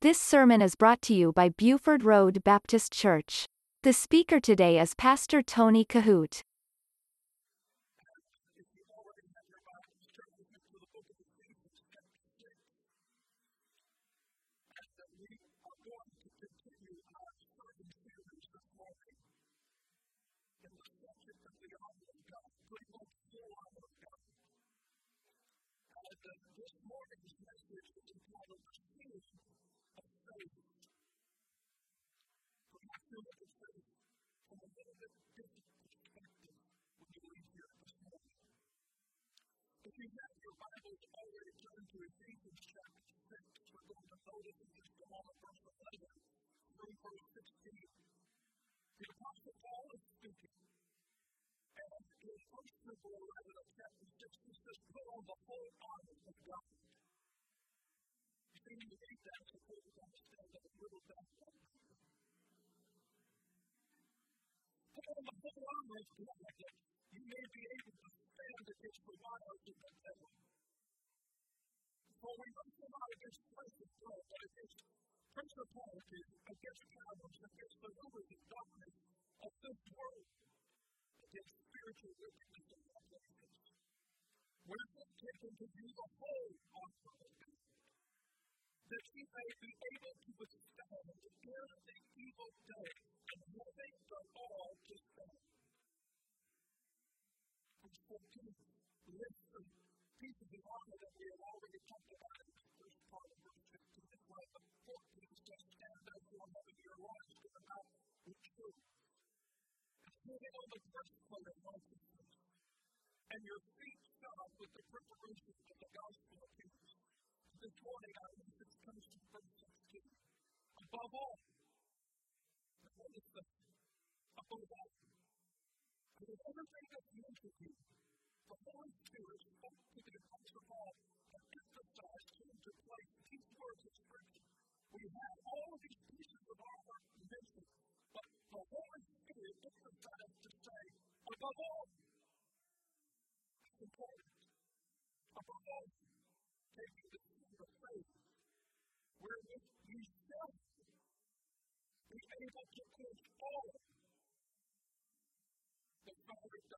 This sermon is brought to you by Buford Road Baptist Church. The speaker today is Pastor Tony Kohout. Your Bibles already turned to Ephesians chapter 6, we're going to notice in just a moment verse 11 through verse 16. The Apostle Paul is speaking. And in verse number 11 of chapter 6, he says, Put on the whole armor of God. You see, you read that, it's important to understand that a little background. Put on the whole armor of God that you may be able to stand against the wiles of the devil. For we wrestle not against and blood, but against principalities, against powers, against the rulers of darkness of this world, against spiritual wickedness in high places. Wherefore take unto you the whole armor of God, that ye may be able to withstand in the evil day, and having done all to stand. Verse 14 lists the of armor that we have already talked about in the first part of verse 15, as well as the 14 says, Stand therefore having your lives given out with. And putting on the breastplate of righteousness, and your feet shod with the preparation of the gospel of peace. This morning our message comes from verse 16. Above all, what is that? Above all, with everything that's mentioned here, the Holy Spirit spoke to the Apostle Paul and emphasized him to place these words of Scripture. We have all of these pieces of armor mentioned, but the Holy Spirit emphasized to say, above all, important. Above all, taking the shield of faith, wherewith ye shall be able to quench all the fiery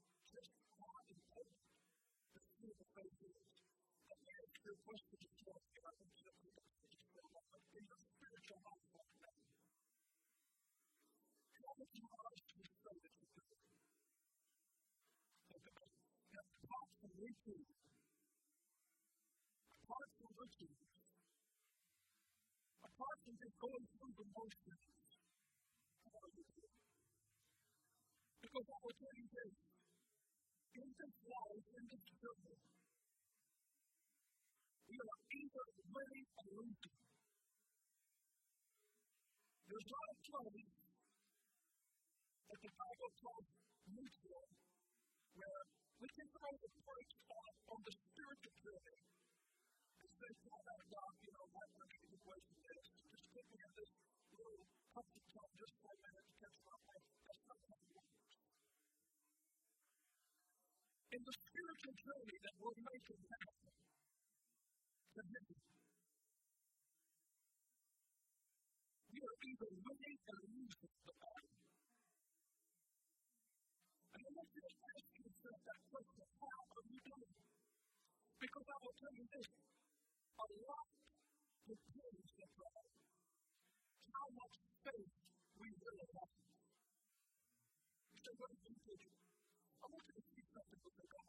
faith is. To a you. Now, apart from routine, apart from just going through the motions, how are you doing? Because I will tell you this, this life, in this journey, we are either winning or losing. There's not a place that the Bible calls neutral where we can throw the brakes on the spiritual journey and say, you just put me this little comfort zone just for a minute to catch my breath. That's not how it works. In the spiritual journey that making now, the mission, we are either winning or losing the battle. And I want you to ask yourself that question, how are you doing? Because I will tell you this, a lot depends upon how much faith we really have. You say, what is it? I want you to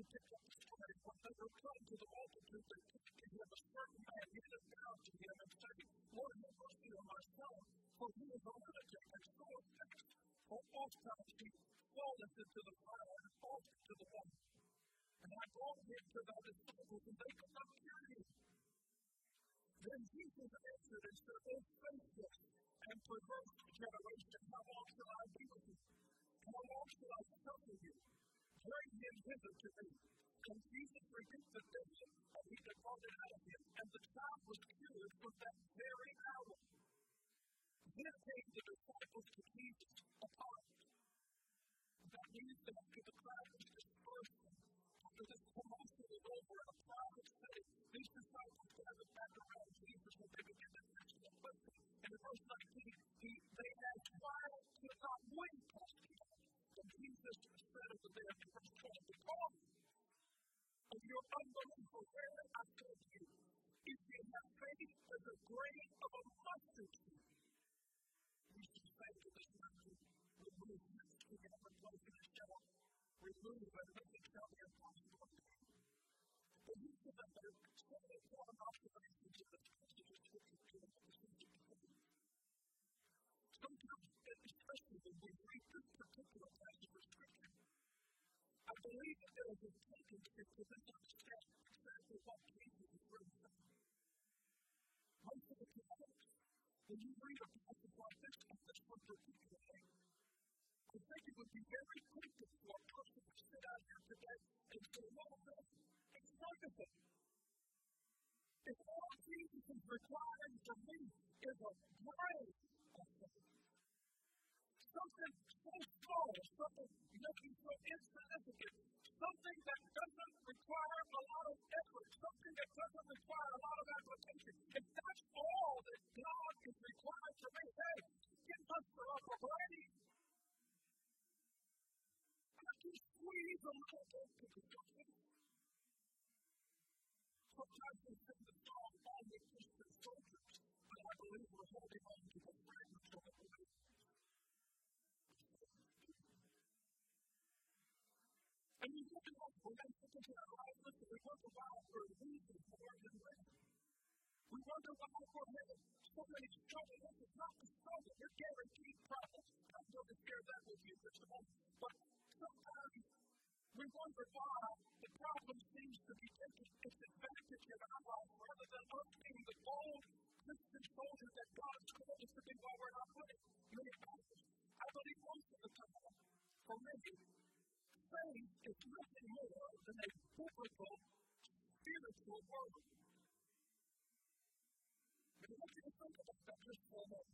14, we pick up the story. When they were to the multitude, they to him a certain man, kneeling down to him and saying, Lord, have mercy on my son, for he is a lunatic and sore vexed. For oft times he falleth into the fire and oft into the water. And I brought him to thy disciples, and they could not cure him. Then Jesus answered and said, O faithless and perverse generation, how long shall I be with you? How long shall I suffer you? Bring him hither to me. And Jesus rebuked the devil, and he departed out of him, and the child was cured from that very hour. Then came the disciples to Jesus apart. That means that after the crowd was remove a limit from their possibility. The use of a third credit or an observation to the Sometimes, especially when we read this particular passage of Scripture, I believe that there is a tendency to misunderstand exactly what Jesus is. Most of the time, when you read a passage like this, and this one particular I think it would be very quick for a person to sit out here today and say, well, it's wonderful. If all Jesus is requiring from me is a faith, something so small, something looking so insignificant, something that doesn't require a lot of effort, something that doesn't require a lot of application. If that's all that God is required from me, hey, get muster up a body. Sometimes we think that God always keeps his focus, but I believe we're holding on to the fragments of the belief. And you think about, well, that's the thing that I like. Listen, it was a while for a reason for our generation. We wonder why for having so many struggles. This is not the struggle, you're guaranteed problems. I'm going to share that with you just a moment. But sometimes we wonder why the problem seems to be taking its advantage in our life rather than us being the bold Christian soldiers that God has called us to be while we're not putting many battles. I believe most of the time, for many, faith is nothing more than a biblical, spiritual word. But I want you to think about that just.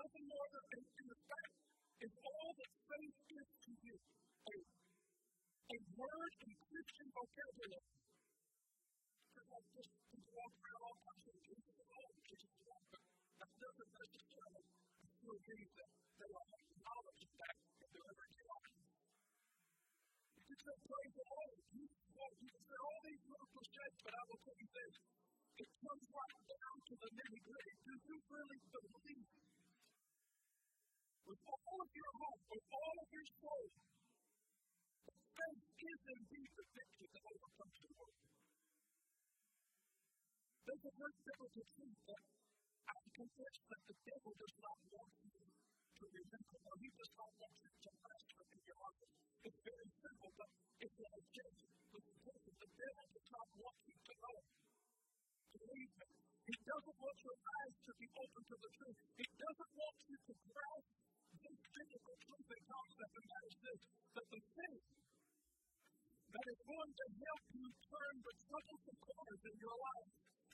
Nothing more than, faith in, in fact, is all that faith is to you. A, a word in Christian vocabulary. Because I just walk around all kinds of and all the Jesus walk, but that doesn't necessarily mean that they are that in their everyday life. You can say praise the Lord. You can say all these little cliches, but I will tell you this. It comes right down to the nitty gritty. Do you really believe with all of your heart, with all of your soul, that faith is indeed the victory that overcomes the world? There's a very biblical truth that I confess that the devil does not want you to remember, or he does not want you to master in your life. It's very simple, but it's an objection. The devil does not want you to know. He doesn't want your eyes to be open to the truth. He doesn't want you to grasp this biblical truth and concept, and that is this, that the thing that is going to help you turn the troublesome corners in your life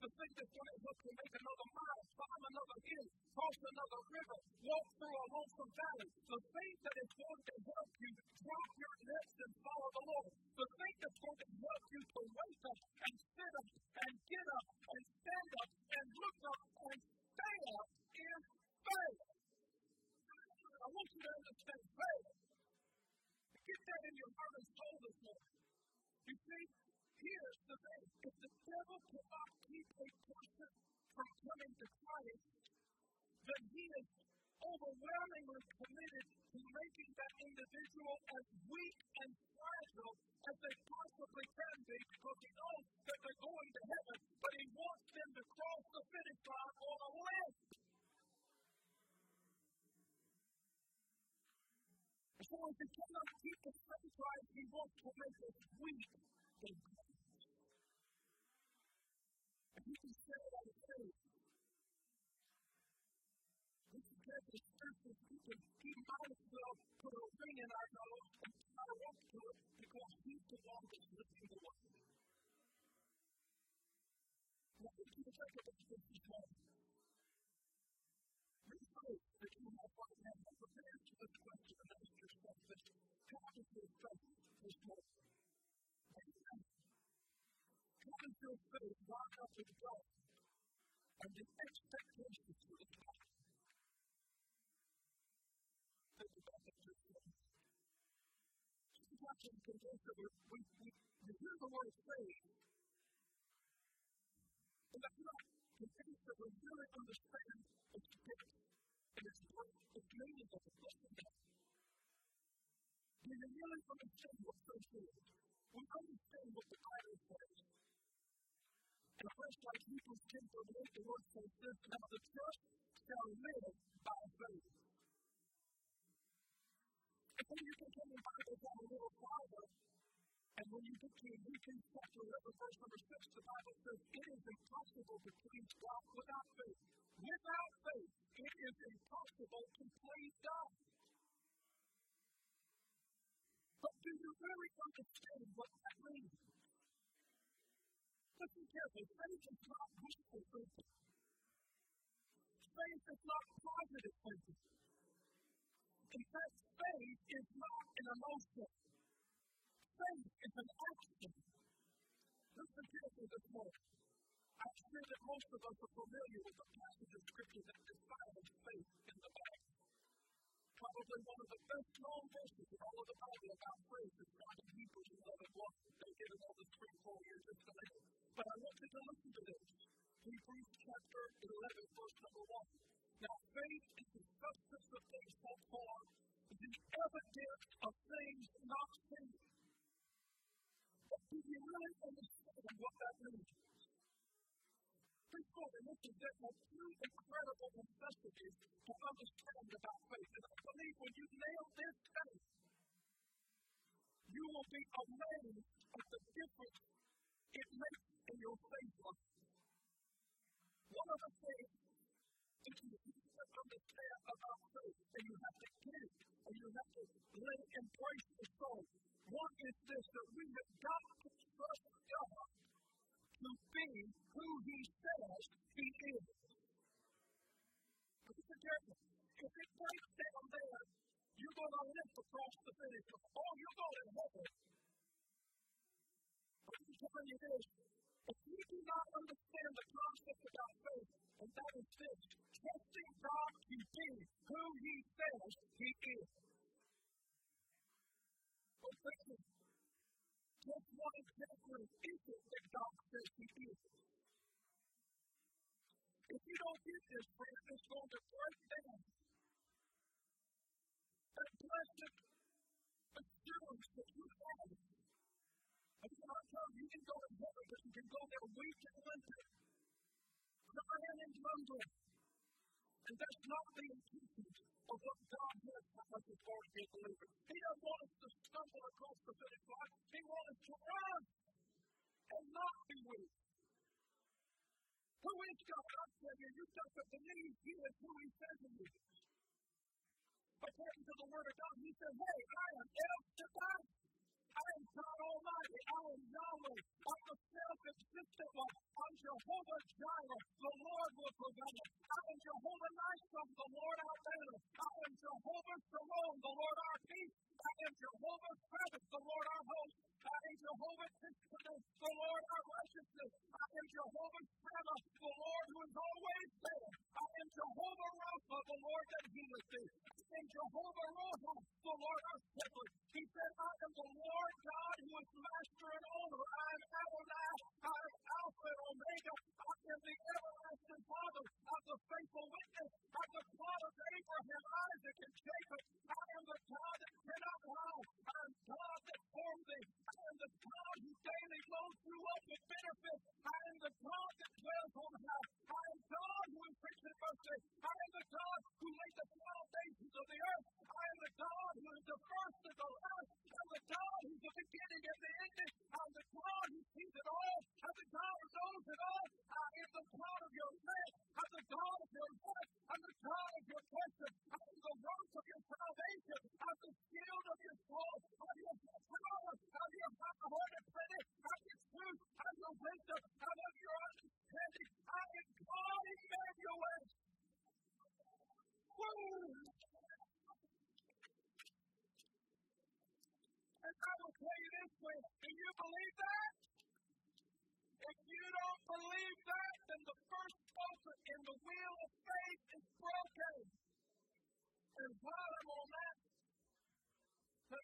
the thing that's going to help you make another mile, climb another hill, cross another river, walk through a lonesome valley. The thing that is going to help you drop your nets and follow the Lord. The thing that's going to help you to wake up and sit up and get up and stand up and look up and stay up is faith. I want you to understand faith. Get that in your heart and soul this morning. You see, here's the thing if the devil cannot keep a person from coming to Christ, then he is overwhelmingly committed to making that individual as weak and fragile as they possibly can be because he knows that they're going to heaven, but he wants them to cross the finish line on a limb. So if he cannot keep the faith right, he wants to make us weak. And he can say that faith. This is that the churches, he might as well put a ring in our nose and tie up to it because he's the one that's lifting the word. Now, if you think about this we hope that you have right now prepared to this question and ask yourself this. How does your faith morning? How your faith up with God and the expectations the future? Think about that just a minute. Sometimes in convention, we, we, we, hear the word faith, and that's not the things that we really understand its depth and its breadth, its meaning of. Do you really understand what faith is? We understand what the Bible says. And verse like Hebrews 10 for the Lord says this, Now the just shall live by faith. And then you can turn your Bible down a little farther, and when you get to Ezekiel chapter 11, verse number 6, the Bible says, It is impossible to please God without faith. Without faith, it is impossible to please God. But do you really understand what that means? Listen carefully. Faith is not wishful thinking. Faith is not positive thinking. In faith is not an emotion. Faith is an action. Listen carefully this morning. I'm sure that most of us are familiar with the passage of Scripture that describes faith in the Bible. Probably one of the best known verses in all of the Bible about faith is found in Hebrews 11 1. They get another three, four years a minute. But I want you to listen to this. Hebrews chapter 11, verse number 1. Faith is the substance of things hoped for, the evidence of things not seen. But do you really understand what that means? Please go and listen to that two incredible necessities to understand about faith. And I believe when you nail this faith, you will be amazed at the difference it makes in your faith life. One of the things to understand about faith, and you have to it, and you have to let it embrace the soul. One is this that we have got to trust God to be who He says He is. Listen carefully. If it breaks down there, you're going to limp across the finish. Oh, you're going to heaven. But I'm telling you this. If you do not understand the concept about faith, and that is this, trusting God to be who He says He is. But listen, just what exactly is it that God says He is? If you don't get this, friend, it's going to break down that blessed assurance that you have. I cannot tell you, you can go to heaven, but you can go there weak and limping, crying and grumbling. And that's not the intention of what God has for us as far as being believers. He doesn't want us to stumble across the finish line. He wants us to run and not be weak. Who is God? I tell you, you've got to believe He is who He says He is. According to the Word of God, He said, Hey, I am I'm the self-existent one. I'm Jehovah Jireh. The Lord will provide. I am Jehovah Nissim, the Lord our banner. I am Jehovah Shalom, the Lord our peace. I am Jehovah Sabaoth, the Lord our host. I am Jehovah the Lord our righteousness. I am Jehovah Father, the Lord who is always there. I am Jehovah Rapha, the Lord that healeth thee. I am Jehovah Roha, the Lord our shepherd. He said, I am the Lord God who is master and owner. I am Adonai. I am Alpha and Omega. I am the everlasting Father. I am the faithful witness. I am the God of Abraham, Isaac, and Jacob.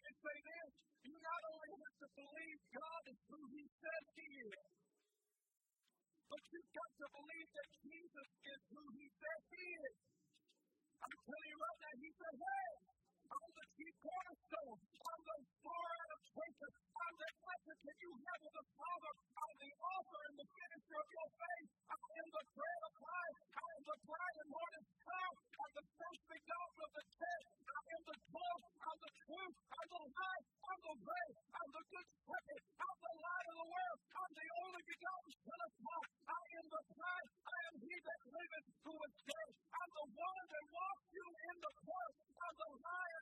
Me say this. You not only have to believe God is who He says He is, but you've got to believe that Jesus is who He says He is. I'm telling you right now, He said, hey, I'm the chief cornerstone. I'm the star Jacob. I'm the that you have with the Father. I'm the author and the finisher of your faith. I am the bread of life. I am the bright and morning star. I'm the first begotten of the dead. I am the close. I'm the truth. I'm the life. I'm the way. I'm the good shepherd. I'm the light of the world. I'm the only begotten Son of God. I am the light. I am he that liveth who is dead. I'm the one that walks you in the court. I'm the lion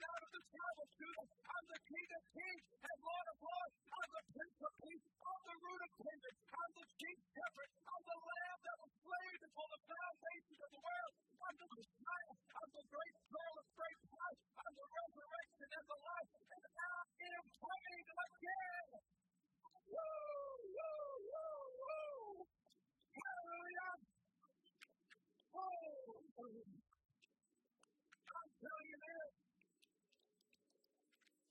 out of the tribe of Judah. I'm the king of kings and lord of lords. I'm the prince of peace. I'm the root of David. I'm the chief shepherd. I'm the lamb that was slain before the foundations of the world. I'm the Messiah. I'm the great pearl of great price. I'm the resurrection and the life. And I am coming again. Woo, woo, woo, woo. Hallelujah. Oh, I'm telling you this.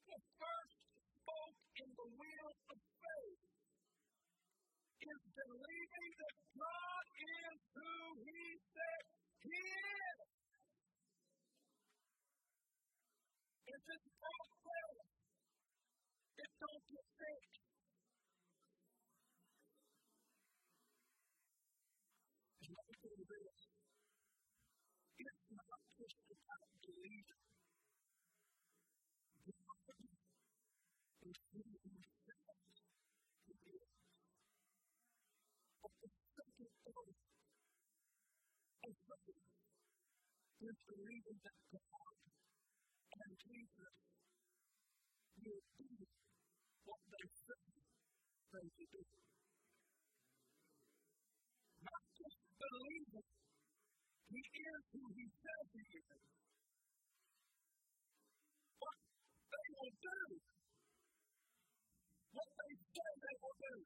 The first spoke in the wheel of faith is believing that God is who He said He is. If it's not faith, it don't get fixed. And let me tell you this. It's not just about believing. Is believing that God and Jesus will do what they say they will do. Not just believing He is who He says He is, what they will do, what they say they will do.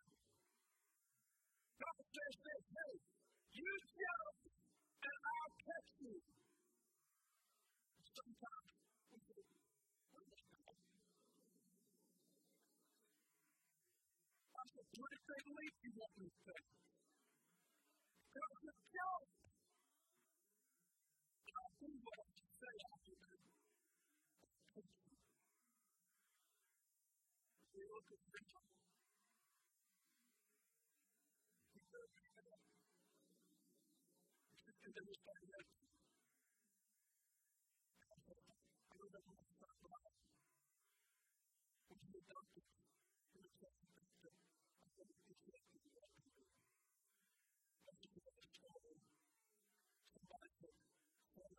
God says this, hey, you jump and you. Sometimes we say, I said, what if they believe you want me to say? Said, jump. I'll do what I say I will do. We look at Rachel. He said, and then we started out. I don't know what to talk about. When you get down to it, you know, it's like, I said, it's like, it's like, that's what I was told. Somebody said, well, I don't know if I can do something like that.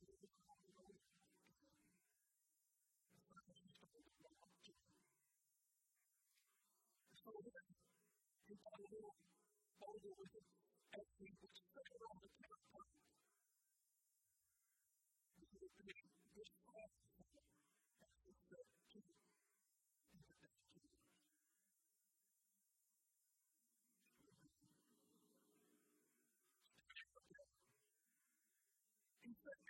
that you follow Moses was as he was set on the temple. This is this process as he said.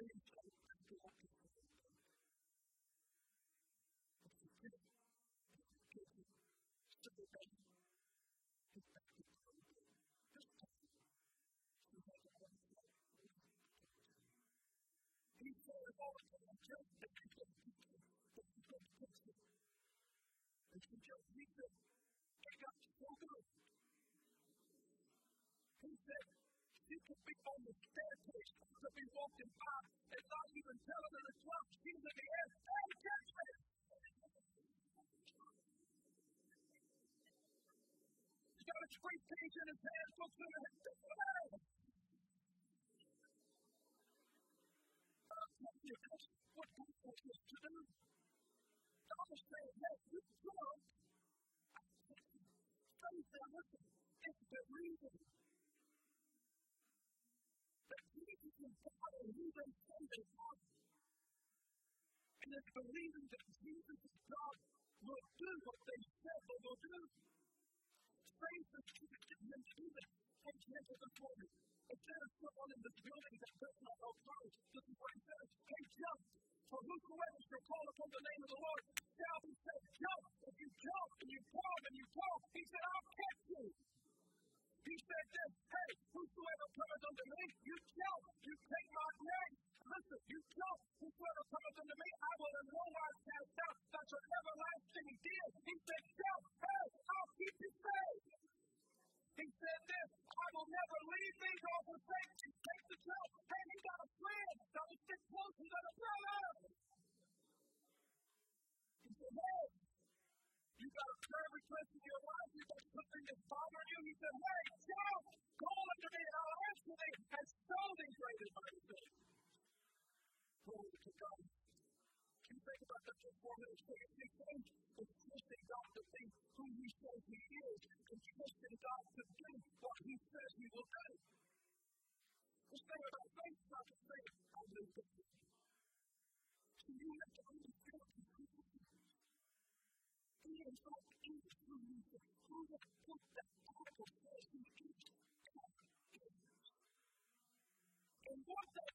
He said, she could be on the walking by, not even telling the hey, catch! He's got a straight page in his hand, looks in the head, what God wants us to do. God is saying, hey, you drunk. Faith and listen, it's believing that Is God and He's in Sunday. And it's believing that Jesus is God will do what they said they will do. Faith is Christian and Jesus takes into the morning. If there is someone in this building that does not know Christ, this is what he says. Hey, jump. For whosoever shall call upon the name of the Lord shall be saved. Jump. If you jump and you call and you call, he said, I'll catch you. He said this, hey, whosoever cometh unto me, you jump. You take four minutes? Take a deep breath. Trusting God to be who He says He is, and trusting God to do what He says He will do. This thing about faith is not to say, I do it. So you have to understand who He is. He is not in who He is. Who has put that Bible says He is. God is. And what that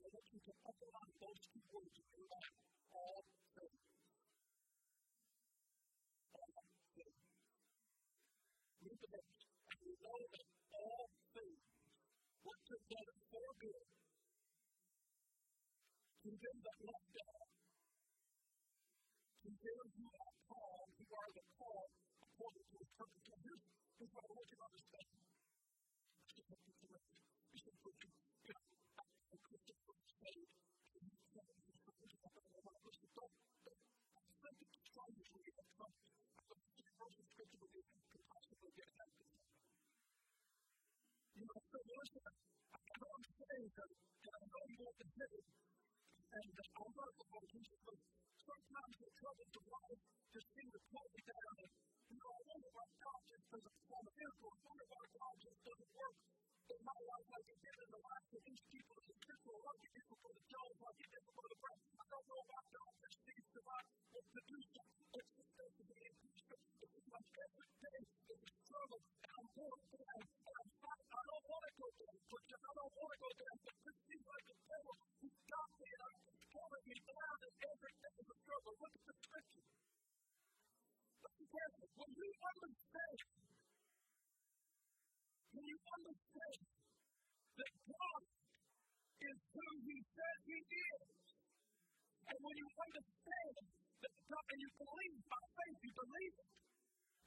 so that you can underline those two words in your life. All things. All things. Read the this. And we know that all things work together for good to them that love God, to them who are called, who are the called according to His purpose. So here's what I want you to understand. To see the you can possibly get of. You know, so listen, I things that, that I know you it, and uh, I'll learn before Jesus, but sometimes the troubles of life just seem to pull me down. And, you know, I wonder why God just doesn't perform a miracle. I wonder why God just doesn't work in my life like He did in the lives of these people in the like He did for the Jones, like He did for the Brett. I don't know why God just seems to not to do something. It's just supposed to be in It's just fighting. I don't want to go down, because I don't want to go down, but this seems like the devil who's got me, and I'm pulling me down, and every day is. Look at the. When you understand, when you understand that God is who He says He is, and when you you believe by faith, you believe it,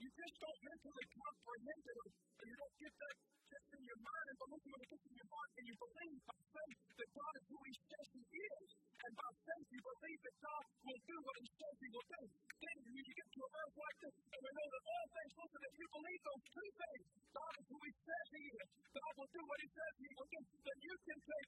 you just don't mentally comprehend it, or you don't get that just in your mind and believe it gets in your heart, and you believe by faith that God is who He says He is, and by faith you believe that God will do what He says He will do. Then when you get to a verse like this, and we know that all things, listen, if you believe those two things, God is who He says He is, God will do what He says He will do, then you can take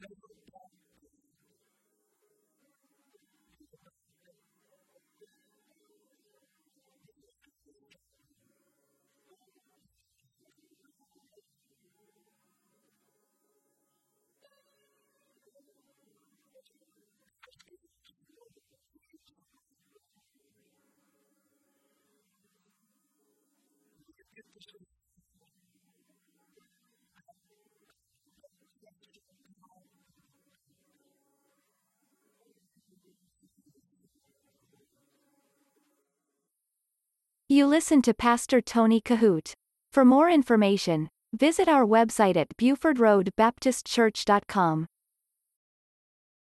far we You listen to Pastor Tony Kohout. For more information, visit our website at BufordRoadBaptistChurch.com.